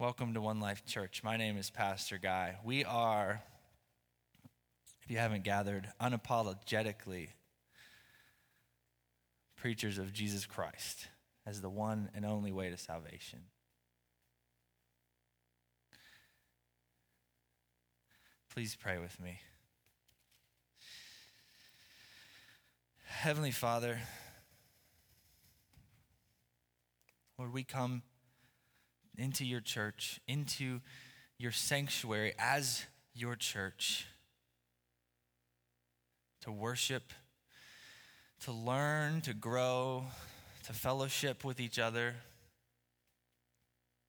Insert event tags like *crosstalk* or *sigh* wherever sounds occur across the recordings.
Welcome to One Life Church. My name is Pastor Guy. We are, if you haven't gathered, unapologetically preachers of Jesus Christ as the one and only way to salvation. Please pray with me. Heavenly Father, Lord, we come into your church, into your sanctuary as your church to worship, to learn, to grow, to fellowship with each other,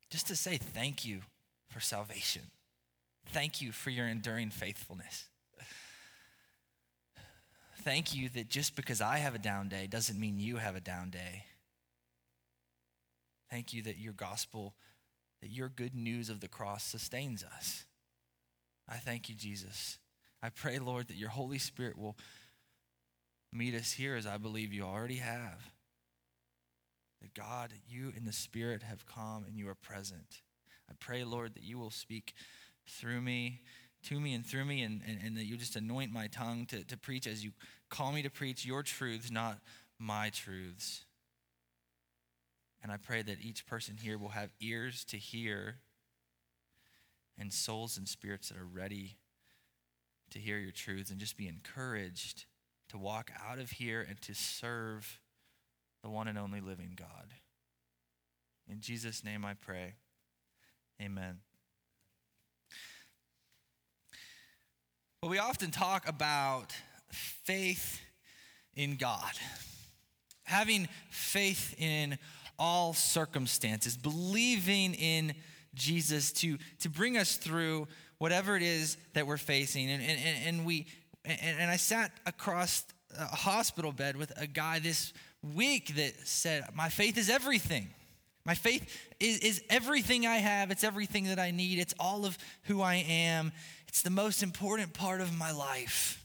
just to say thank you for salvation. Thank you for your enduring faithfulness. Thank you that just because I have a down day doesn't mean you have a down day. Thank you that your gospel that your good news of the cross sustains us. I thank you, Jesus. I pray, Lord, that your Holy Spirit will meet us here as I believe you already have. That God, you in the Spirit have come and you are present. I pray, Lord, that you will speak through me, to me and through me, and, and, and that you just anoint my tongue to, to preach as you call me to preach your truths, not my truths. And I pray that each person here will have ears to hear and souls and spirits that are ready to hear your truths and just be encouraged to walk out of here and to serve the one and only living God. In Jesus' name I pray. Amen. Well, we often talk about faith in God, having faith in all circumstances, believing in Jesus to, to bring us through whatever it is that we're facing. And, and, and, we, and, and I sat across a hospital bed with a guy this week that said, My faith is everything. My faith is, is everything I have. It's everything that I need. It's all of who I am. It's the most important part of my life.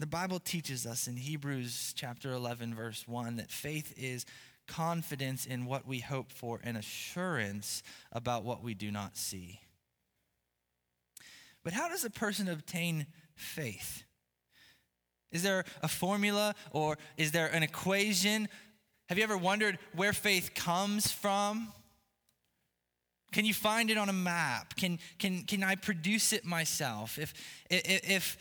The Bible teaches us in Hebrews chapter 11, verse 1, that faith is confidence in what we hope for and assurance about what we do not see. But how does a person obtain faith? Is there a formula or is there an equation? Have you ever wondered where faith comes from? Can you find it on a map? Can, can, can I produce it myself? If, if, if,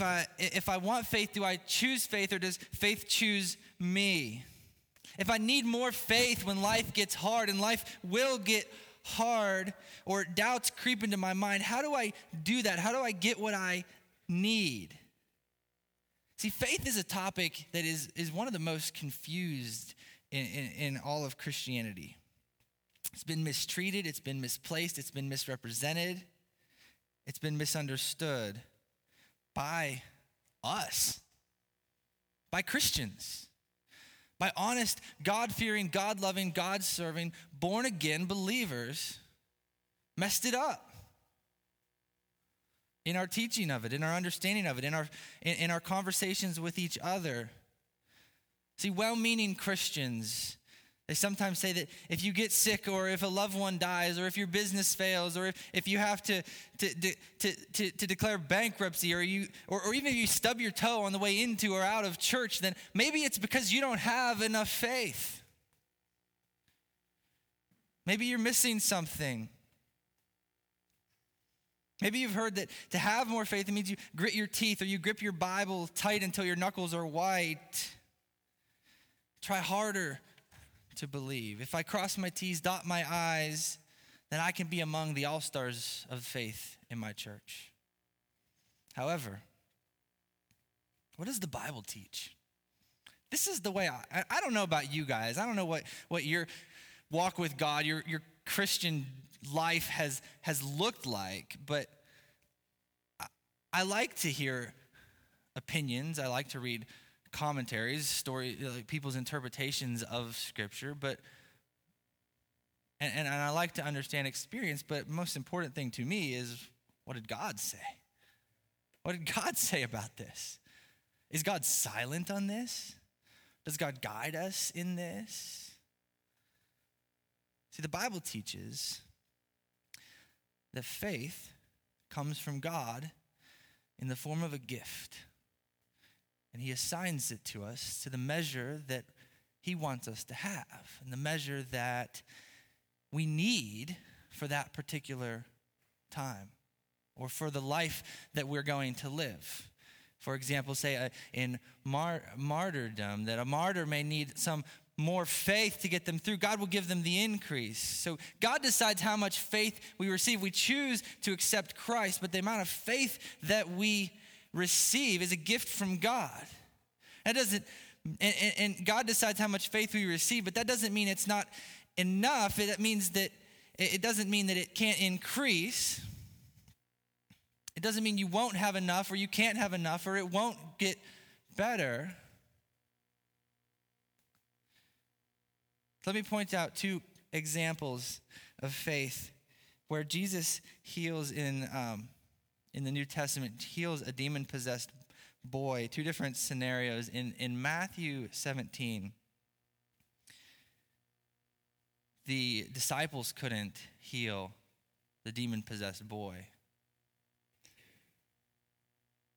uh, if I want faith, do I choose faith or does faith choose me? If I need more faith when life gets hard and life will get hard or doubts creep into my mind, how do I do that? How do I get what I need? See, faith is a topic that is, is one of the most confused in, in, in all of Christianity. It's been mistreated, it's been misplaced, it's been misrepresented, it's been misunderstood by us, by Christians, by honest, God fearing, God loving, God serving, born again believers, messed it up in our teaching of it, in our understanding of it, in our, in, in our conversations with each other. See, well meaning Christians they sometimes say that if you get sick, or if a loved one dies, or if your business fails, or if, if you have to, to, to, to, to declare bankruptcy, or, you, or, or even if you stub your toe on the way into or out of church, then maybe it's because you don't have enough faith. Maybe you're missing something. Maybe you've heard that to have more faith, it means you grit your teeth or you grip your Bible tight until your knuckles are white. Try harder to believe. If I cross my T's, dot my I's, then I can be among the all stars of faith in my church. However, what does the Bible teach? This is the way I, I don't know about you guys. I don't know what, what your walk with God, your, your Christian life has, has looked like, but I, I like to hear opinions. I like to read commentaries, story, like people's interpretations of Scripture, but and, and, I like to understand experience, but most important thing to me is what did God say? What did God *laughs* say about this? Is God silent on this? Does God guide us in this? See, the Bible teaches that faith comes from God in the form of a gift. And He assigns it to us to the measure that He wants us to have, and the measure that we need for that particular time or for the life that we're going to live. For example, say uh, in mar- martyrdom, that a martyr may need some more faith to get them through. God will give them the increase. So God decides how much faith we receive. We choose to accept Christ, but the amount of faith that we receive is a gift from God. That doesn't, and, and God decides how much faith we receive, but that doesn't mean it's not enough. It means that it doesn't mean that it can't increase. It doesn't mean you won't have enough or you can't have enough or it won't get better. Let me point out two examples of faith where Jesus heals in, um, in the New Testament, heals a demon possessed boy, two different scenarios. In, in Matthew 17, the disciples couldn't heal the demon possessed boy.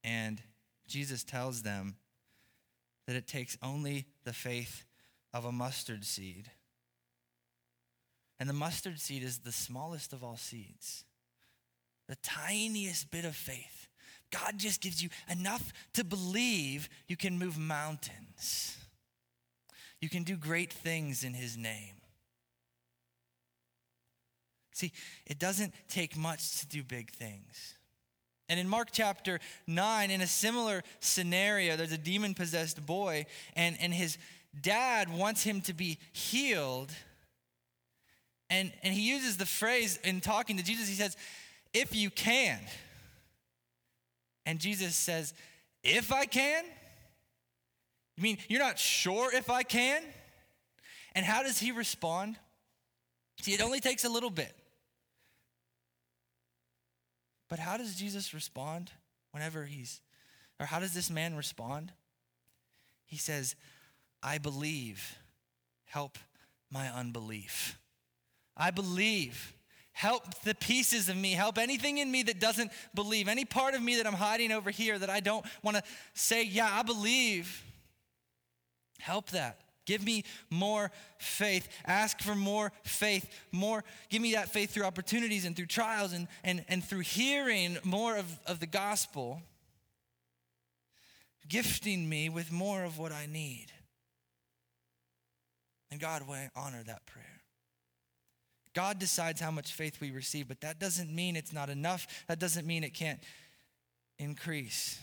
And Jesus tells them that it takes only the faith of a mustard seed. And the mustard seed is the smallest of all seeds, the tiniest bit of faith. God just gives you enough to believe you can move mountains. You can do great things in His name. See, it doesn't take much to do big things. And in Mark chapter 9, in a similar scenario, there's a demon possessed boy, and, and his dad wants him to be healed. And, and he uses the phrase in talking to Jesus, he says, if you can. And Jesus says, if I can? You mean you're not sure if I can? And how does he respond? See, it only takes a little bit. But how does Jesus respond whenever he's, or how does this man respond? He says, I believe, help my unbelief. I believe. Help the pieces of me. Help anything in me that doesn't believe. Any part of me that I'm hiding over here that I don't want to say, yeah, I believe. Help that. Give me more faith. Ask for more faith. More, give me that faith through opportunities and through trials and, and, and through hearing more of, of the gospel, gifting me with more of what I need. And God will honor that prayer. God decides how much faith we receive, but that doesn't mean it's not enough. That doesn't mean it can't increase.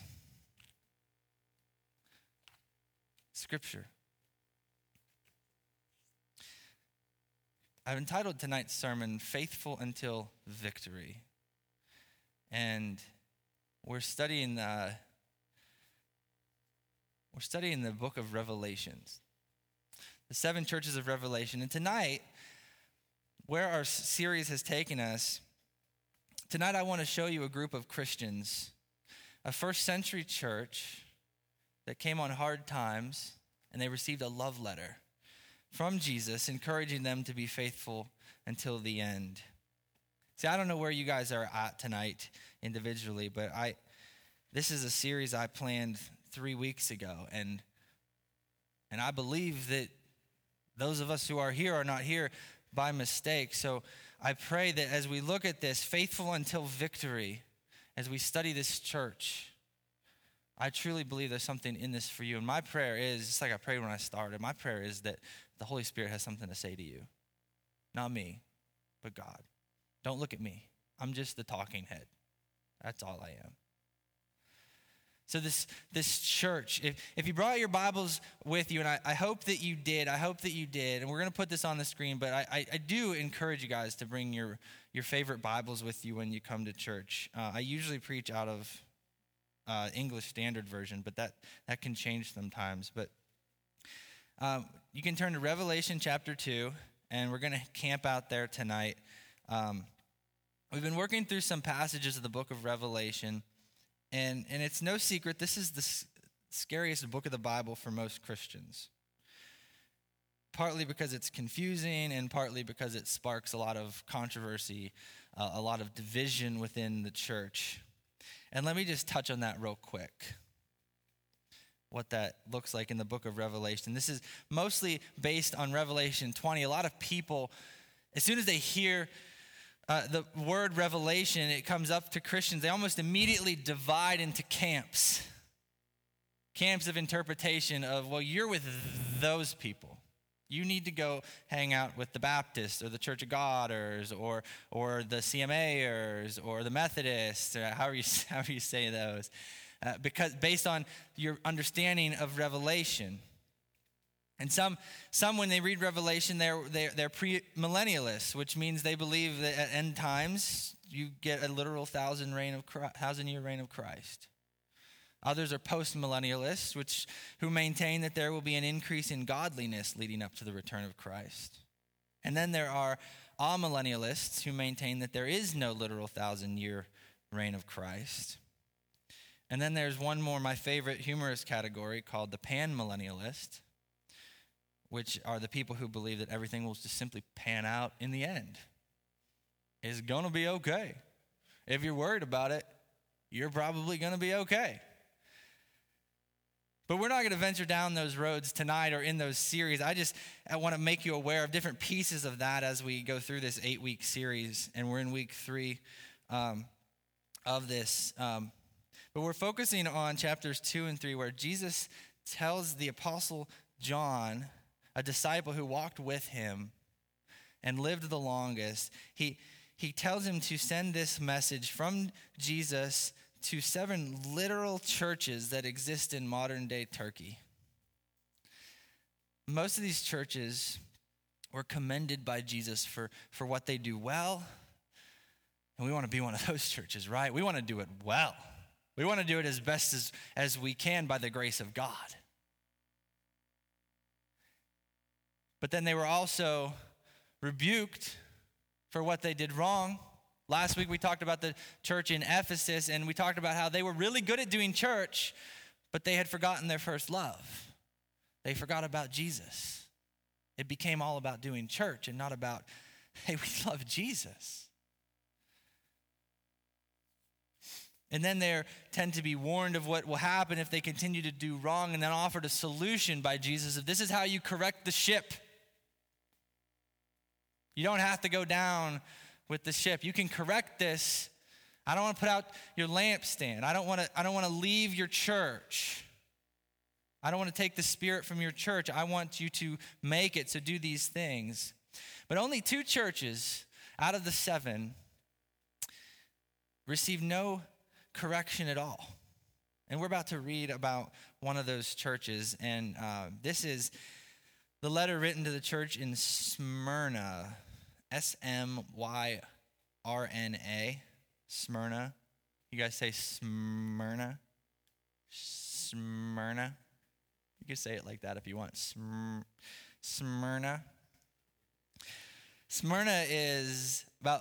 Scripture. I've entitled tonight's sermon, Faithful Until Victory. And we're studying the, we're studying the book of Revelations, the seven churches of Revelation. And tonight, where our series has taken us, tonight I want to show you a group of Christians, a first century church that came on hard times and they received a love letter from Jesus, encouraging them to be faithful until the end. See, I don't know where you guys are at tonight individually, but I this is a series I planned 3 weeks ago and and I believe that those of us who are here are not here by mistake. So I pray that as we look at this faithful until victory, as we study this church, I truly believe there's something in this for you. And my prayer is, just like I prayed when I started, my prayer is that the Holy Spirit has something to say to you. Not me, but God. Don't look at me. I'm just the talking head. That's all I am. So this this church, if, if you brought your Bibles with you, and I, I hope that you did, I hope that you did, and we're gonna put this on the screen, but I, I, I do encourage you guys to bring your, your favorite Bibles with you when you come to church. Uh, I usually preach out of uh, English Standard Version, but that, that can change sometimes. But um, you can turn to Revelation chapter 2, and we're going to camp out there tonight. Um, we've been working through some passages of the book of Revelation, and, and it's no secret this is the scariest book of the Bible for most Christians. partly because it's confusing and partly because it sparks a lot of controversy, uh, a lot of division within the church. And let me just touch on that real quick. What that looks like in the book of Revelation. This is mostly based on Revelation 20. A lot of people, as soon as they hear uh, the word revelation, it comes up to Christians, they almost immediately divide into camps. Camps of interpretation of, well, you're with those people. You need to go hang out with the Baptists or the Church of Goders or, or the CMAers or the Methodists, or however you, *laughs* however you say those, uh, because based on your understanding of Revelation. And some, some when they read Revelation, they're, they're, they're premillennialists, which means they believe that at end times you get a literal thousand, reign of Christ, thousand year reign of Christ. Others are postmillennialists, which who maintain that there will be an increase in godliness leading up to the return of Christ. And then there are amillennialists who maintain that there is no literal thousand year reign of Christ. And then there's one more, my favorite humorous category called the panmillennialist, which are the people who believe that everything will just simply pan out in the end. It's going to be okay. If you're worried about it, you're probably going to be okay. But we're not going to venture down those roads tonight or in those series. I just I want to make you aware of different pieces of that as we go through this eight week series. And we're in week three um, of this. Um, but we're focusing on chapters two and three, where Jesus tells the Apostle John, a disciple who walked with him and lived the longest, he, he tells him to send this message from Jesus to seven literal churches that exist in modern day Turkey. Most of these churches were commended by Jesus for, for what they do well. And we want to be one of those *laughs* churches, right? We want to do it well. We want to do it as best as, as we can by the grace of God. But then they were also rebuked for what they did wrong. Last week we talked about the church in Ephesus and we talked about how they were really good at doing church, but they had forgotten their first love. They forgot about Jesus. It became all about doing church and not about, *laughs* hey, we love Jesus. And then they tend to be warned of what will happen if they continue to do wrong and then offered a solution by Jesus of this is how you correct the ship. You don't have to go down with the ship. You can correct this. I don't want to put out your lampstand. I don't want to I don't want to leave your church. I don't want to take the spirit from your church. I want you to make it so do these things. But only two churches out of the 7 receive no correction at all. And we're about to read about one of those churches. And uh, this is the letter written to the church in Smyrna. S M Y R N A, Smyrna. You guys say Smyrna? Smyrna. You can say it like that if you want. Smyrna. Smyrna is about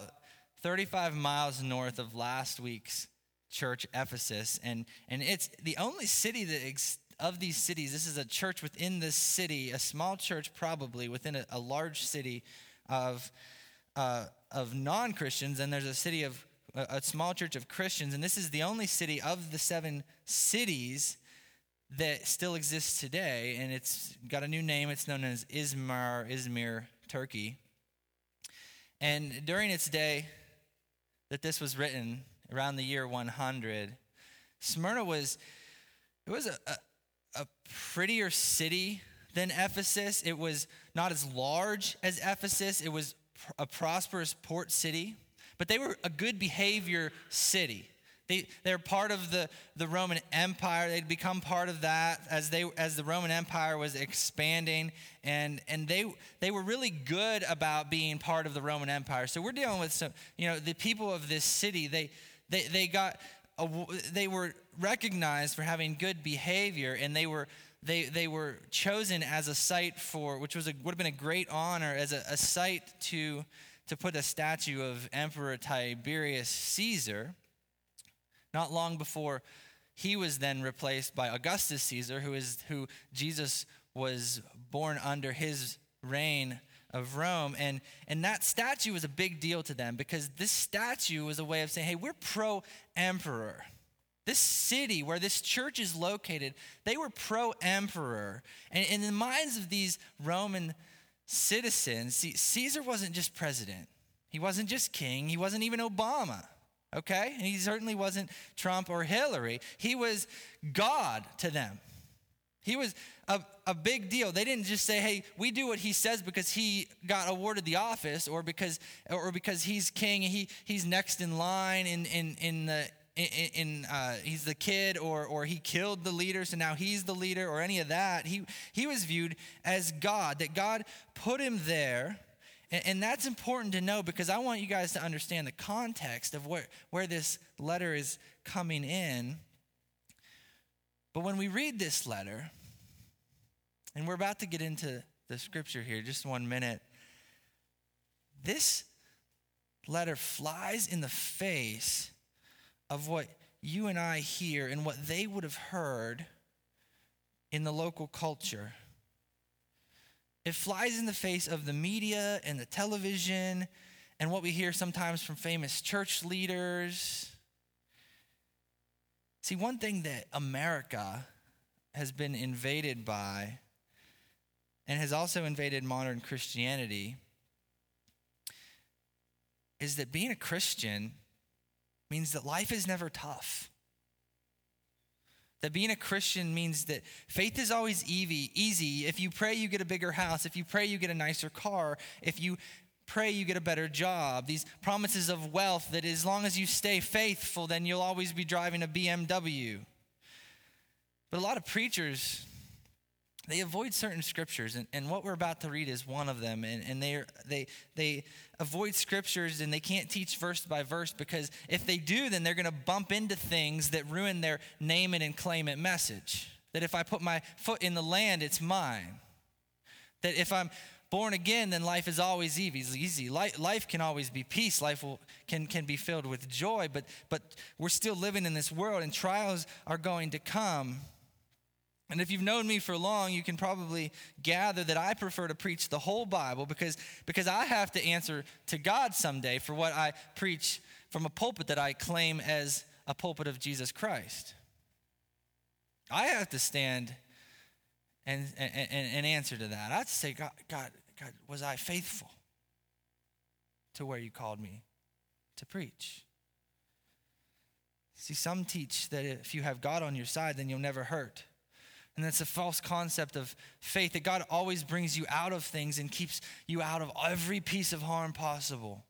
35 miles north of last week's church, Ephesus, and, and it's the only city that ex- of these cities. This is a church within this city, a small church probably within a, a large city of uh, of non Christians, and there's a city of a, small church of Christians, and this is the only city of the seven cities that still exists today, and it's got a new name. It's known as Izmir, Izmir, Turkey. And during its day that this was written, around the year 100, Smyrna was it was a, a, a prettier city than Ephesus. It was not as large as Ephesus. It was a prosperous port city, but they were a good behavior city. They, they're part of the, the Roman Empire. They'd become part of that as, they, as the Roman Empire was expanding. And, and they, they were really good about being part of the Roman Empire. So we're dealing with some, you know, the people of this city, they, they, they got, a, they were recognized for having good behavior and they were, they, they were chosen as a site for, which was a, would have been a great honor, as a, a site to, to put a statue of Emperor Tiberius Caesar. Not long before he was then replaced by Augustus Caesar, who is who Jesus was born under his reign of Rome. And, and that statue was a big deal to them because this statue was a way of saying, hey, we're pro emperor. This city where this church is located, they were pro emperor. And, in the minds of these Roman citizens, Caesar wasn't just president, he wasn't just king, he wasn't even Obama. Okay? And he certainly wasn't Trump or Hillary. He was God to them. He was a, a big deal. They didn't just say, hey, we do what he says because he got awarded the office or because, or because he's king and he, he's next in line in, in, in the, in, in uh, he's the kid or, or he killed the leader so now he's the leader or any of that he, he was viewed as god that god put him there and, and that's important to know because i want you guys to understand the context of where, where this letter is coming in but when we read this letter and we're about to get into the scripture here, just one minute. This letter flies in the face of what you and I hear and what they would have heard in the local culture. It flies in the face of the media and the television and what we hear sometimes from famous church leaders. See, one thing that America has been invaded by and has also invaded modern Christianity is that being a Christian means that life is never tough. That being a Christian means that faith is always easy. If you pray, you get a bigger house. If you pray, you get a nicer car. If you pray, you get a better job. These promises of wealth that as long as you stay faithful, then you'll always be driving a BMW. But a lot of preachers they avoid certain scriptures and, and what we're about to read is one of them and, and they, they, they avoid scriptures and they can't teach verse by verse because if they do then they're going to bump into things that ruin their name it and claim it message. That if i put my foot in the land it's mine. That if i'm born again then life is always easy life, can always be peace. Life will, can, can be filled with joy but, but we're still living in this world and trials are going to come and if you've known me for long, you can probably gather that I prefer to preach the whole Bible because, because I have to answer to God someday for what I preach from a pulpit that I claim as a pulpit of Jesus Christ. I have to stand and, and, and answer to that. I have to say, God, God, God, was I faithful to where you called me to preach? See, some teach that if you have God on your side, then you'll never hurt. And that's a false concept of faith that God always brings you out of things and keeps you out of every piece of harm possible.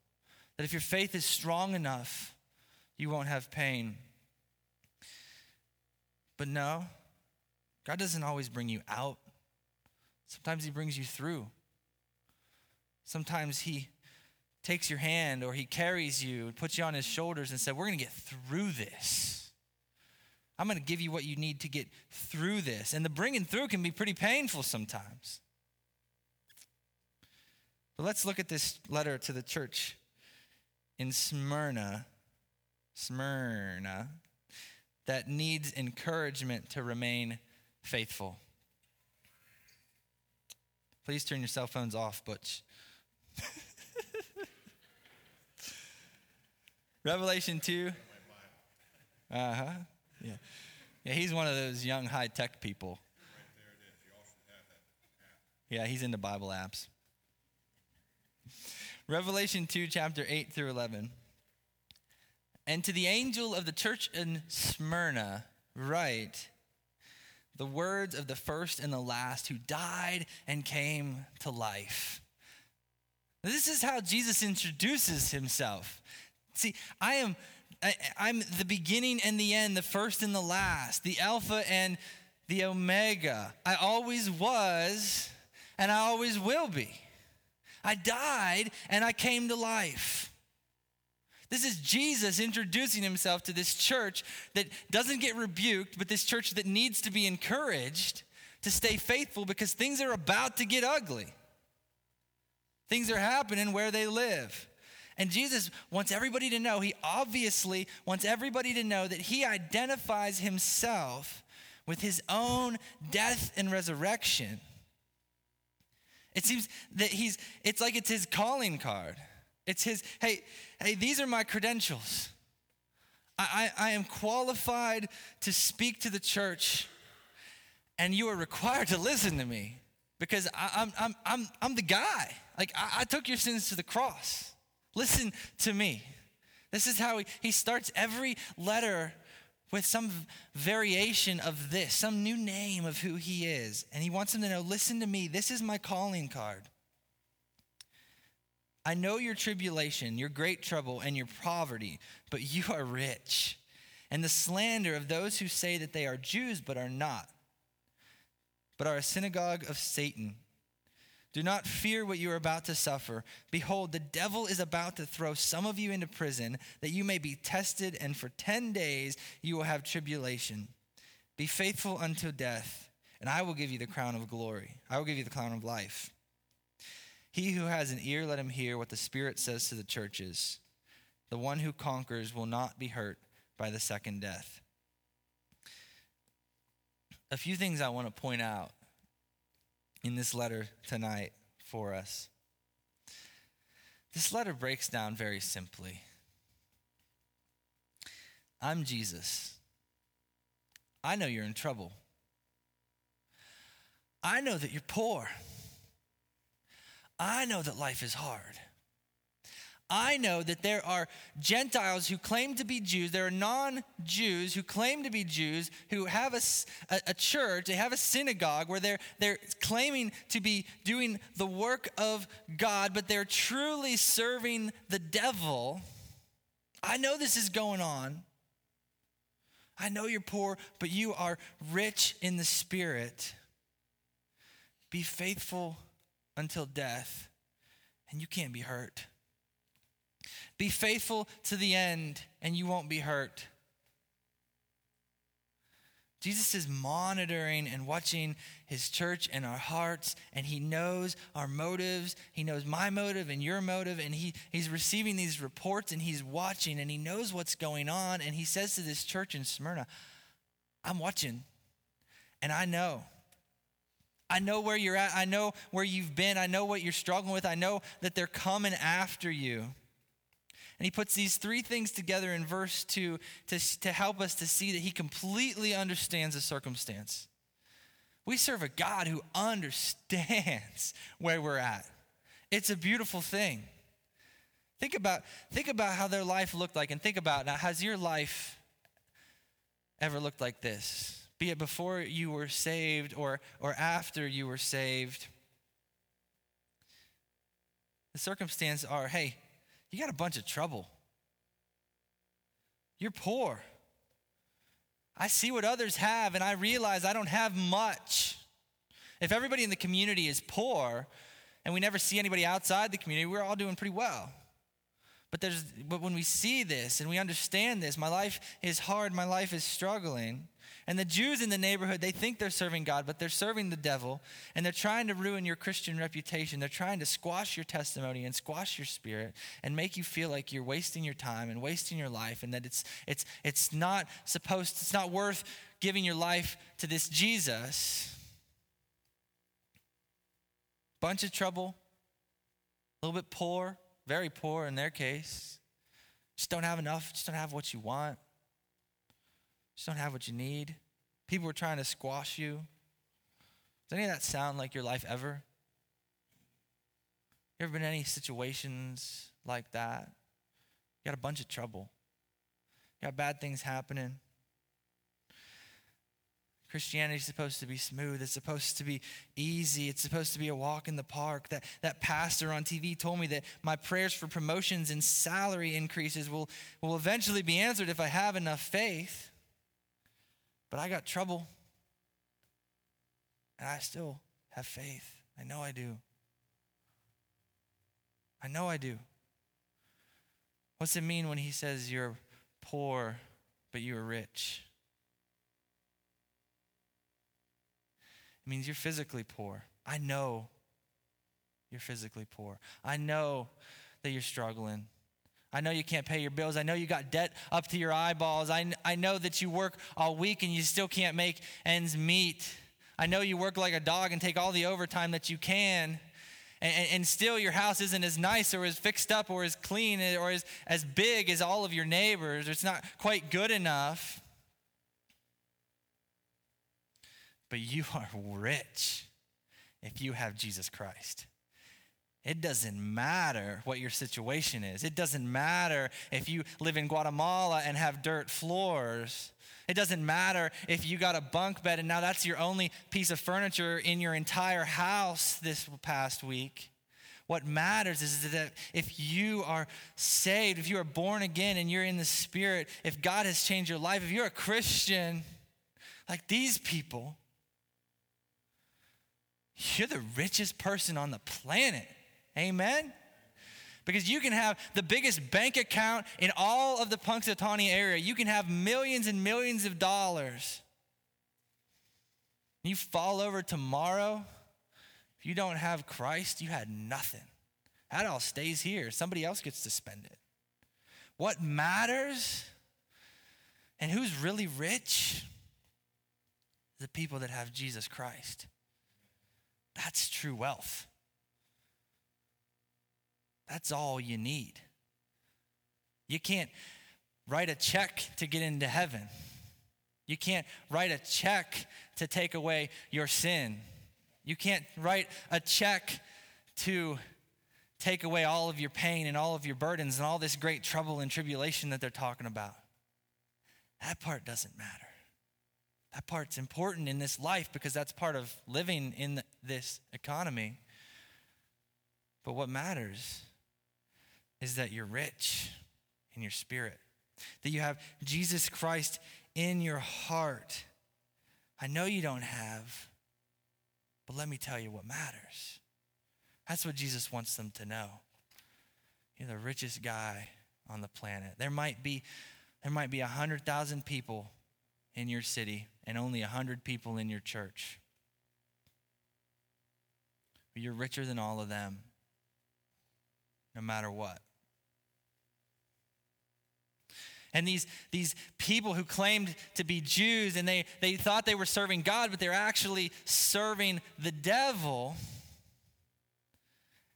That if your faith is strong enough, you won't have pain. But no, God doesn't always bring you out. Sometimes He brings you through. Sometimes He takes your hand or He carries you and puts you on His shoulders and said, We're going to get through this. I'm going to give you what you need to get through this. And the bringing through can be pretty painful sometimes. But let's look at this letter to the church in Smyrna. Smyrna that needs encouragement to remain faithful. Please turn your cell phones off, Butch. *laughs* Revelation 2. Uh huh. Yeah. Yeah, he's one of those young high tech people. Yeah, he's into Bible apps. Revelation 2, chapter 8 through 11. And to the angel of the church in Smyrna, write the words of the first and the last who died and came to life. This is how Jesus introduces himself. See, I am I, am the beginning and the end, the first and the last, the Alpha and the Omega. I always was, and I always will be. I died and I came to life. This is Jesus introducing himself to this church that doesn't get rebuked, but this church that needs to be encouraged to stay faithful because things are about to get ugly. Things are happening where they live. And Jesus wants everybody to know, he obviously wants everybody to know that he identifies himself with his own death and resurrection. It seems that he's, it's like it's his calling card. It's his, hey, hey, these are my credentials. I, I, I am qualified to speak to the church, and you are required to listen to me because I, am I'm, I'm, I'm the guy. Like, I, I took your sins to the cross. Listen to me. This is how he, he starts every letter with some variation of this, some new name of who he is. And he wants them to know listen to me, this is my calling card. I know your tribulation, your great trouble, and your poverty, but you are rich. And the slander of those who say that they are Jews but are not, but are a synagogue of Satan. Do not fear what you are about to suffer. Behold, the devil is about to throw some of you into prison that you may be tested, and for 10 days you will have tribulation. Be faithful unto death, and I will give you the crown of glory. I will give you the crown of life. He who has an ear, let him hear what the Spirit says to the churches. The one who conquers will not be hurt by the second death. A few things I want to point out in this letter tonight for us. This letter breaks down very simply I'm Jesus. I know you're in trouble. I know that you're poor. I know that life is hard. I know that there are Gentiles who claim to be Jews. There are non Jews who claim to be Jews who have a, a, a, church, they have a synagogue where they're, they're claiming to be doing the work of God, but they're truly serving the devil. I know this is going on. I know you're poor, but you are rich in the spirit. Be faithful until death, and you can't be hurt. Be faithful to the end, and you won't be hurt. Jesus is monitoring and watching his church and our hearts, and he knows our motives. He knows my motive and your motive, and he, he's receiving these reports and he's watching and he knows what's going on. And he says to this church in Smyrna, I'm watching, and I know. I know where you're at. I know where you've been. I know what you're struggling with. I know that they're coming after you. And he puts these three things together in verse 2 to, to help us to see that he completely understands the circumstance. We serve a God who understands *laughs* where we're at. It's a beautiful thing. Think about, think about how their life looked like, and think about now, has your life ever looked like this? Be it before you were saved or, or after you were saved. The circumstances are hey, you got a bunch of trouble. You're poor. I see what others have and I realize I don't have much. If everybody in the community is poor and we never see anybody outside the community, we're all doing pretty well. But there's but when we see this and we understand this, my life is hard, my life is struggling. And the Jews in the neighborhood, they think they're serving God, but they're serving the devil. And they're trying to ruin your Christian reputation. They're trying to squash your testimony and squash your spirit and make you feel like you're wasting your time and wasting your life and that it's, it's, it's not supposed, it's not worth giving your life to this Jesus. Bunch of trouble, a little bit poor, very poor in their case. Just don't have enough, just don't have what you want. Just don't have what you need. People are trying to squash you. Does any of that sound like your life ever? You ever been in any situations like that? You got a bunch of trouble. You got bad things happening. Christianity is supposed to be smooth. It's supposed to be easy. It's supposed to be a walk in the park. That, that pastor on TV told me that my prayers for promotions and salary increases will, will eventually be answered if I have enough faith. But I got trouble. And I still have faith. I know I do. I know I do. What's it mean when he says you're poor, but you are rich? It means you're physically poor. I know you're physically poor. I know that you're struggling. I know you can't pay your bills. I know you got debt up to your eyeballs. I, I know that you work all week and you still can't make ends meet. I know you work like a dog and take all the overtime that you can. And, and, still your house isn't as nice or as fixed up or as clean or as, as big as all of your neighbors. It's not quite good enough. But you are rich if you have Jesus Christ. It doesn't matter what your situation is. It doesn't matter if you live in Guatemala and have dirt floors. It doesn't matter if you got a bunk bed and now that's your only piece of furniture in your entire house this past week. What matters is that if you are saved, if you are born again and you're in the Spirit, if God has changed your life, if you're a Christian like these people, you're the richest person on the planet. Amen? Because you can have the biggest bank account in all of the Punxsutawney area. You can have millions and millions of dollars. You fall over tomorrow, if you don't have Christ, you had nothing. That all stays here. Somebody else gets to spend it. What matters and who's really rich? The people that have Jesus Christ. That's true wealth. That's all you need. You can't write a check to get into heaven. You can't write a check to take away your sin. You can't write a check to take away all of your pain and all of your burdens and all this great trouble and tribulation that they're talking about. That part doesn't matter. That part's important in this life because that's part of living in this economy. But what matters is that you're rich in your spirit, that you have Jesus Christ in your heart. I know you don't have, but let me tell you what matters. That's what Jesus wants them to know. You're the richest guy on the planet. There might be there might be 100,000 people in your city and only 100 people in your church. But you're richer than all of them, no matter what. And these, these people who claimed to be Jews and they, they thought they were serving God, but they're actually serving the devil.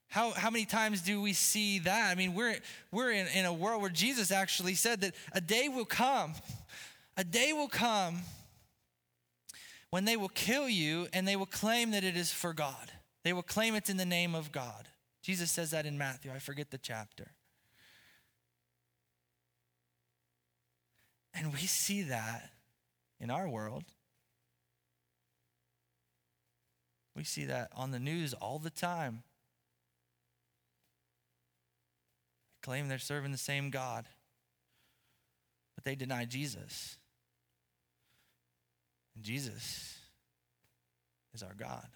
How, how many times do we see that? I mean, we're, we're in, in a world where Jesus actually said that a day will come, a day will come when they will kill you and they will claim that it is for God. They will claim it's in the name of God. Jesus says that in Matthew. I forget the chapter. And we see that in our world. We see that on the news all the time. They claim they're serving the same God, but they deny Jesus. And Jesus is our God.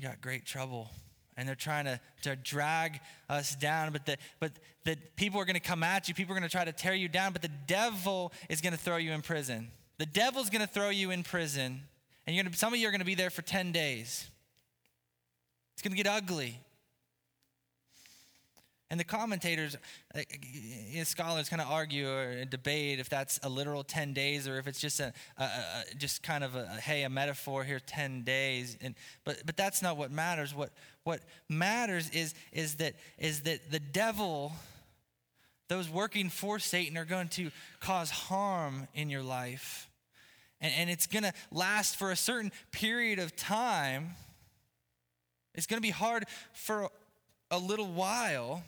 You got great trouble and they're trying to, to drag us down. But the, but the people are going to come at you. People are going to try to tear you down. But the devil is going to throw you in prison. The devil's going to throw you in prison. And you're gonna, some of you are going to be there for 10 days. It's going to get ugly. And the commentators, scholars kind of argue or debate if that's a literal 10 days or if it's just a, a, a just kind of a, hey, a metaphor here, 10 days. And, but, but that's not what matters. What, what matters is, is, that, is that the devil, those working for Satan, are going to cause harm in your life. And, and it's going to last for a certain period of time. It's going to be hard for a little while.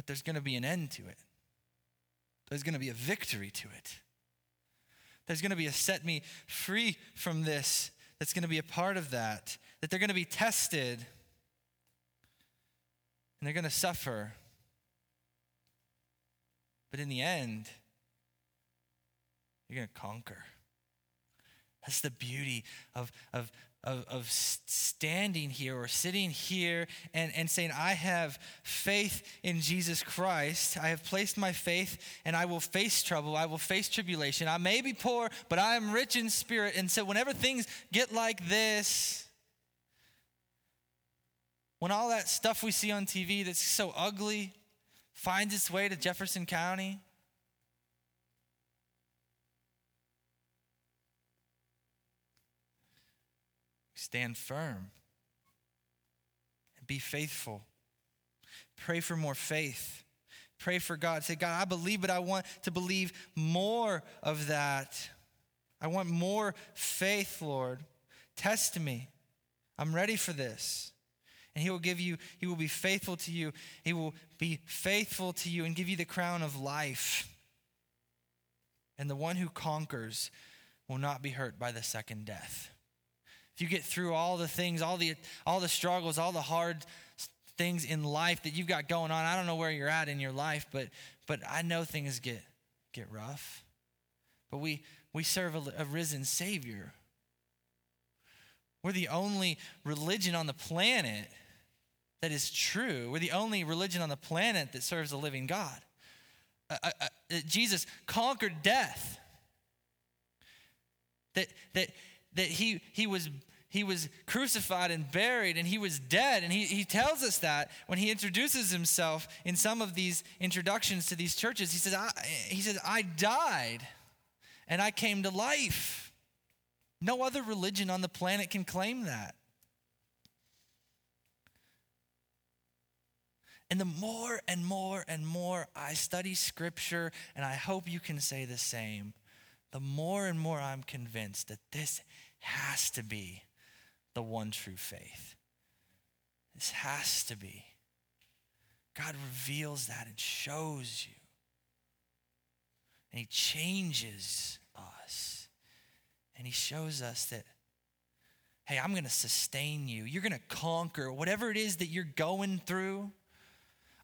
But there's going to be an end to it. There's going to be a victory to it. There's going to be a set me free from this that's going to be a part of that, that they're going to be tested and they're going to suffer. But in the end, you're going to conquer. That's the beauty of, of, of, of standing here or sitting here and, and saying, I have faith in Jesus Christ. I have placed my faith and I will face trouble. I will face tribulation. I may be poor, but I am rich in spirit. And so, whenever things get like this, when all that stuff we see on TV that's so ugly finds its way to Jefferson County, stand firm be faithful. Pray for more faith. Pray for God. Say, God, I believe, but I want to believe more of that. I want more faith, Lord. Test me. I'm ready for this. And he will give you, he will be faithful to you. He will be faithful to you and give you the crown of life. And the one who conquers will not be hurt by the second death. If you get through all the things, all the all the struggles, all the hard things in life that you've got going on, I don't know where you're at in your life, but but I know things get get rough. But we we serve a, a risen Savior. We're the only religion on the planet that is true. We're the only religion on the planet that serves a living God. Uh, uh, uh, Jesus conquered death. That, that, that he, he, was, he was crucified and buried and he was dead. And he, he tells us that when he introduces himself in some of these introductions to these churches. He says, I, he says, I died and I came to life. No other religion on the planet can claim that. And the more and more and more I study scripture, and I hope you can say the same, the more and more I'm convinced that this has to be the one true faith. This has to be. God reveals that and shows you. And He changes us. And He shows us that, hey, I'm going to sustain you. You're going to conquer whatever it is that you're going through.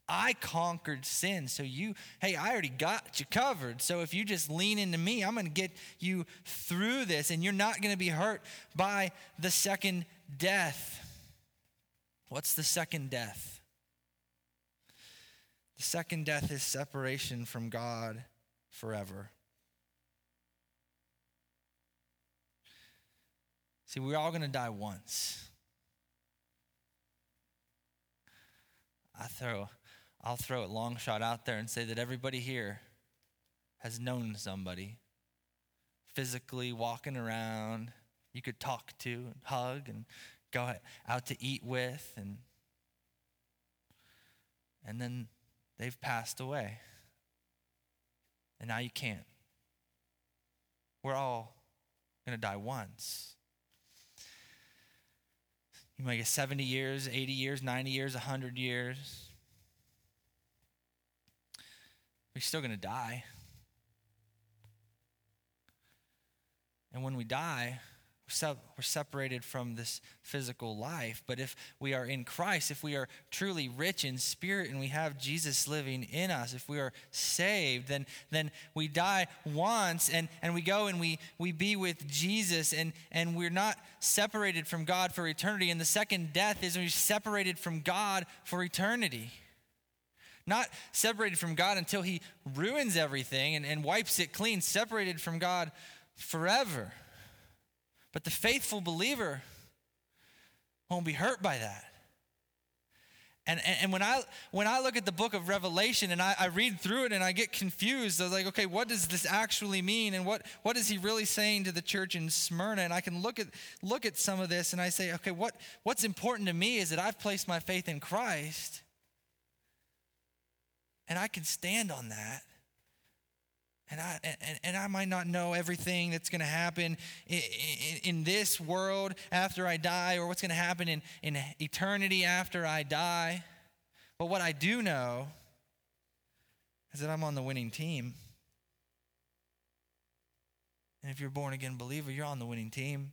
I conquered sin. So you, hey, I already got you covered. So if you just lean into me, I'm going to get you through this and you're not going to be hurt by the second death. What's the second death? The second death is separation from God forever. See, we're all going to die once. I throw, I'll throw a long shot out there and say that everybody here has known somebody physically walking around you could talk to and hug and go out to eat with and and then they've passed away and now you can't. We're all going to die once. You might get 70 years, 80 years, 90 years, 100 years. We're still going to die. And when we die, we're separated from this physical life. But if we are in Christ, if we are truly rich in spirit and we have Jesus living in us, if we are saved, then, then we die once and, and we go and we, we be with Jesus and, and we're not separated from God for eternity. And the second death is when we're separated from God for eternity. Not separated from God until He ruins everything and, and wipes it clean, separated from God forever. But the faithful believer won't be hurt by that. And, and, and, when, I, when I look at the book of Revelation and I, I read through it and I get confused, I was like, okay, what does this actually mean? And what, what is he really saying to the church in Smyrna? And I can look at, look at some of this and I say, okay, what, what's important to me is that I've placed my faith in Christ and I can stand on that. And I, and, and I might not know everything that's going to happen in, in, in, this world after I die or what's going to happen in, in eternity after I die. But what I do know is that I'm on the winning team. And if you're born again believer, you're on the winning team.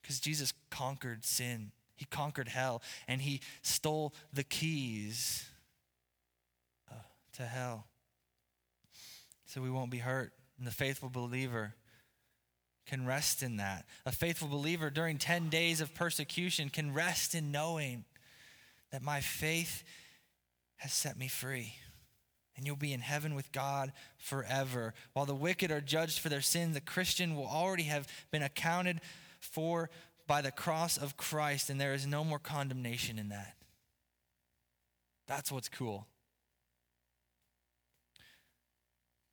Because Jesus conquered sin, He conquered hell, and He stole the keys to hell so we won't be hurt. And the faithful believer can rest in that. A faithful believer during 10 days of persecution can rest in knowing that my faith has set me free. And you'll be in heaven with God forever. While the wicked are judged for their sin, the Christian will already have been accounted for by the cross of Christ, and there is no more condemnation in that. That's what's cool.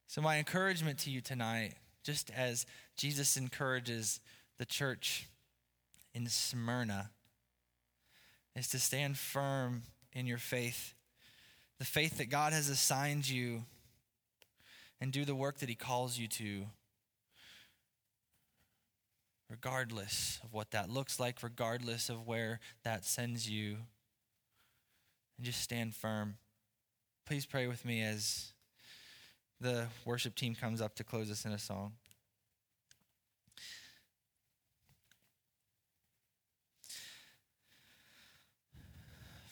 So, my encouragement to you tonight, just as Jesus encourages the church in Smyrna is to stand firm in your faith, the faith that God has assigned you, and do the work that He calls you to, regardless of what that looks like, regardless of where that sends you. And just stand firm. Please pray with me as the worship team comes up to close us in a song.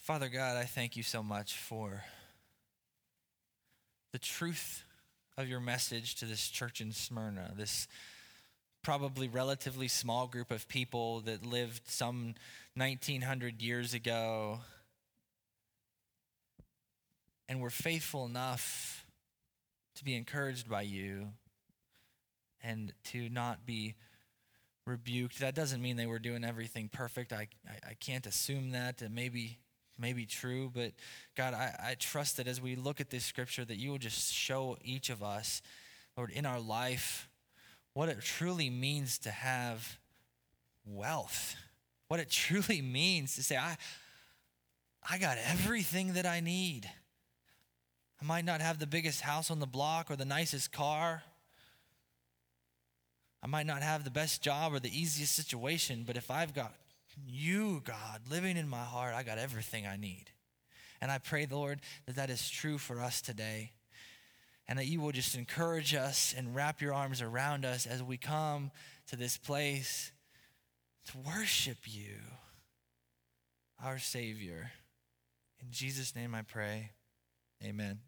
Father God, I thank you so much for the truth of your message to this church in Smyrna, this probably relatively small group of people that lived some 1900 years ago and were faithful enough to be encouraged by you and to not be rebuked. That doesn't mean they were doing everything perfect. I, I, I can't assume that. And maybe may be true, but God, I, I trust that as we look at this scripture, that you will just show each of us, Lord, in our life, what it truly means to have wealth, what it truly *laughs* means to say, I, I got everything that I need. I might not have the biggest house on the block or the nicest car. I might not have the best job or the easiest situation, but if I've got you, God, living in my heart, I got everything I need. And I pray, Lord, that that is true for us today. And that you will just encourage us and wrap your arms around us as we come to this place to worship you, our Savior. In Jesus' name I pray. Amen.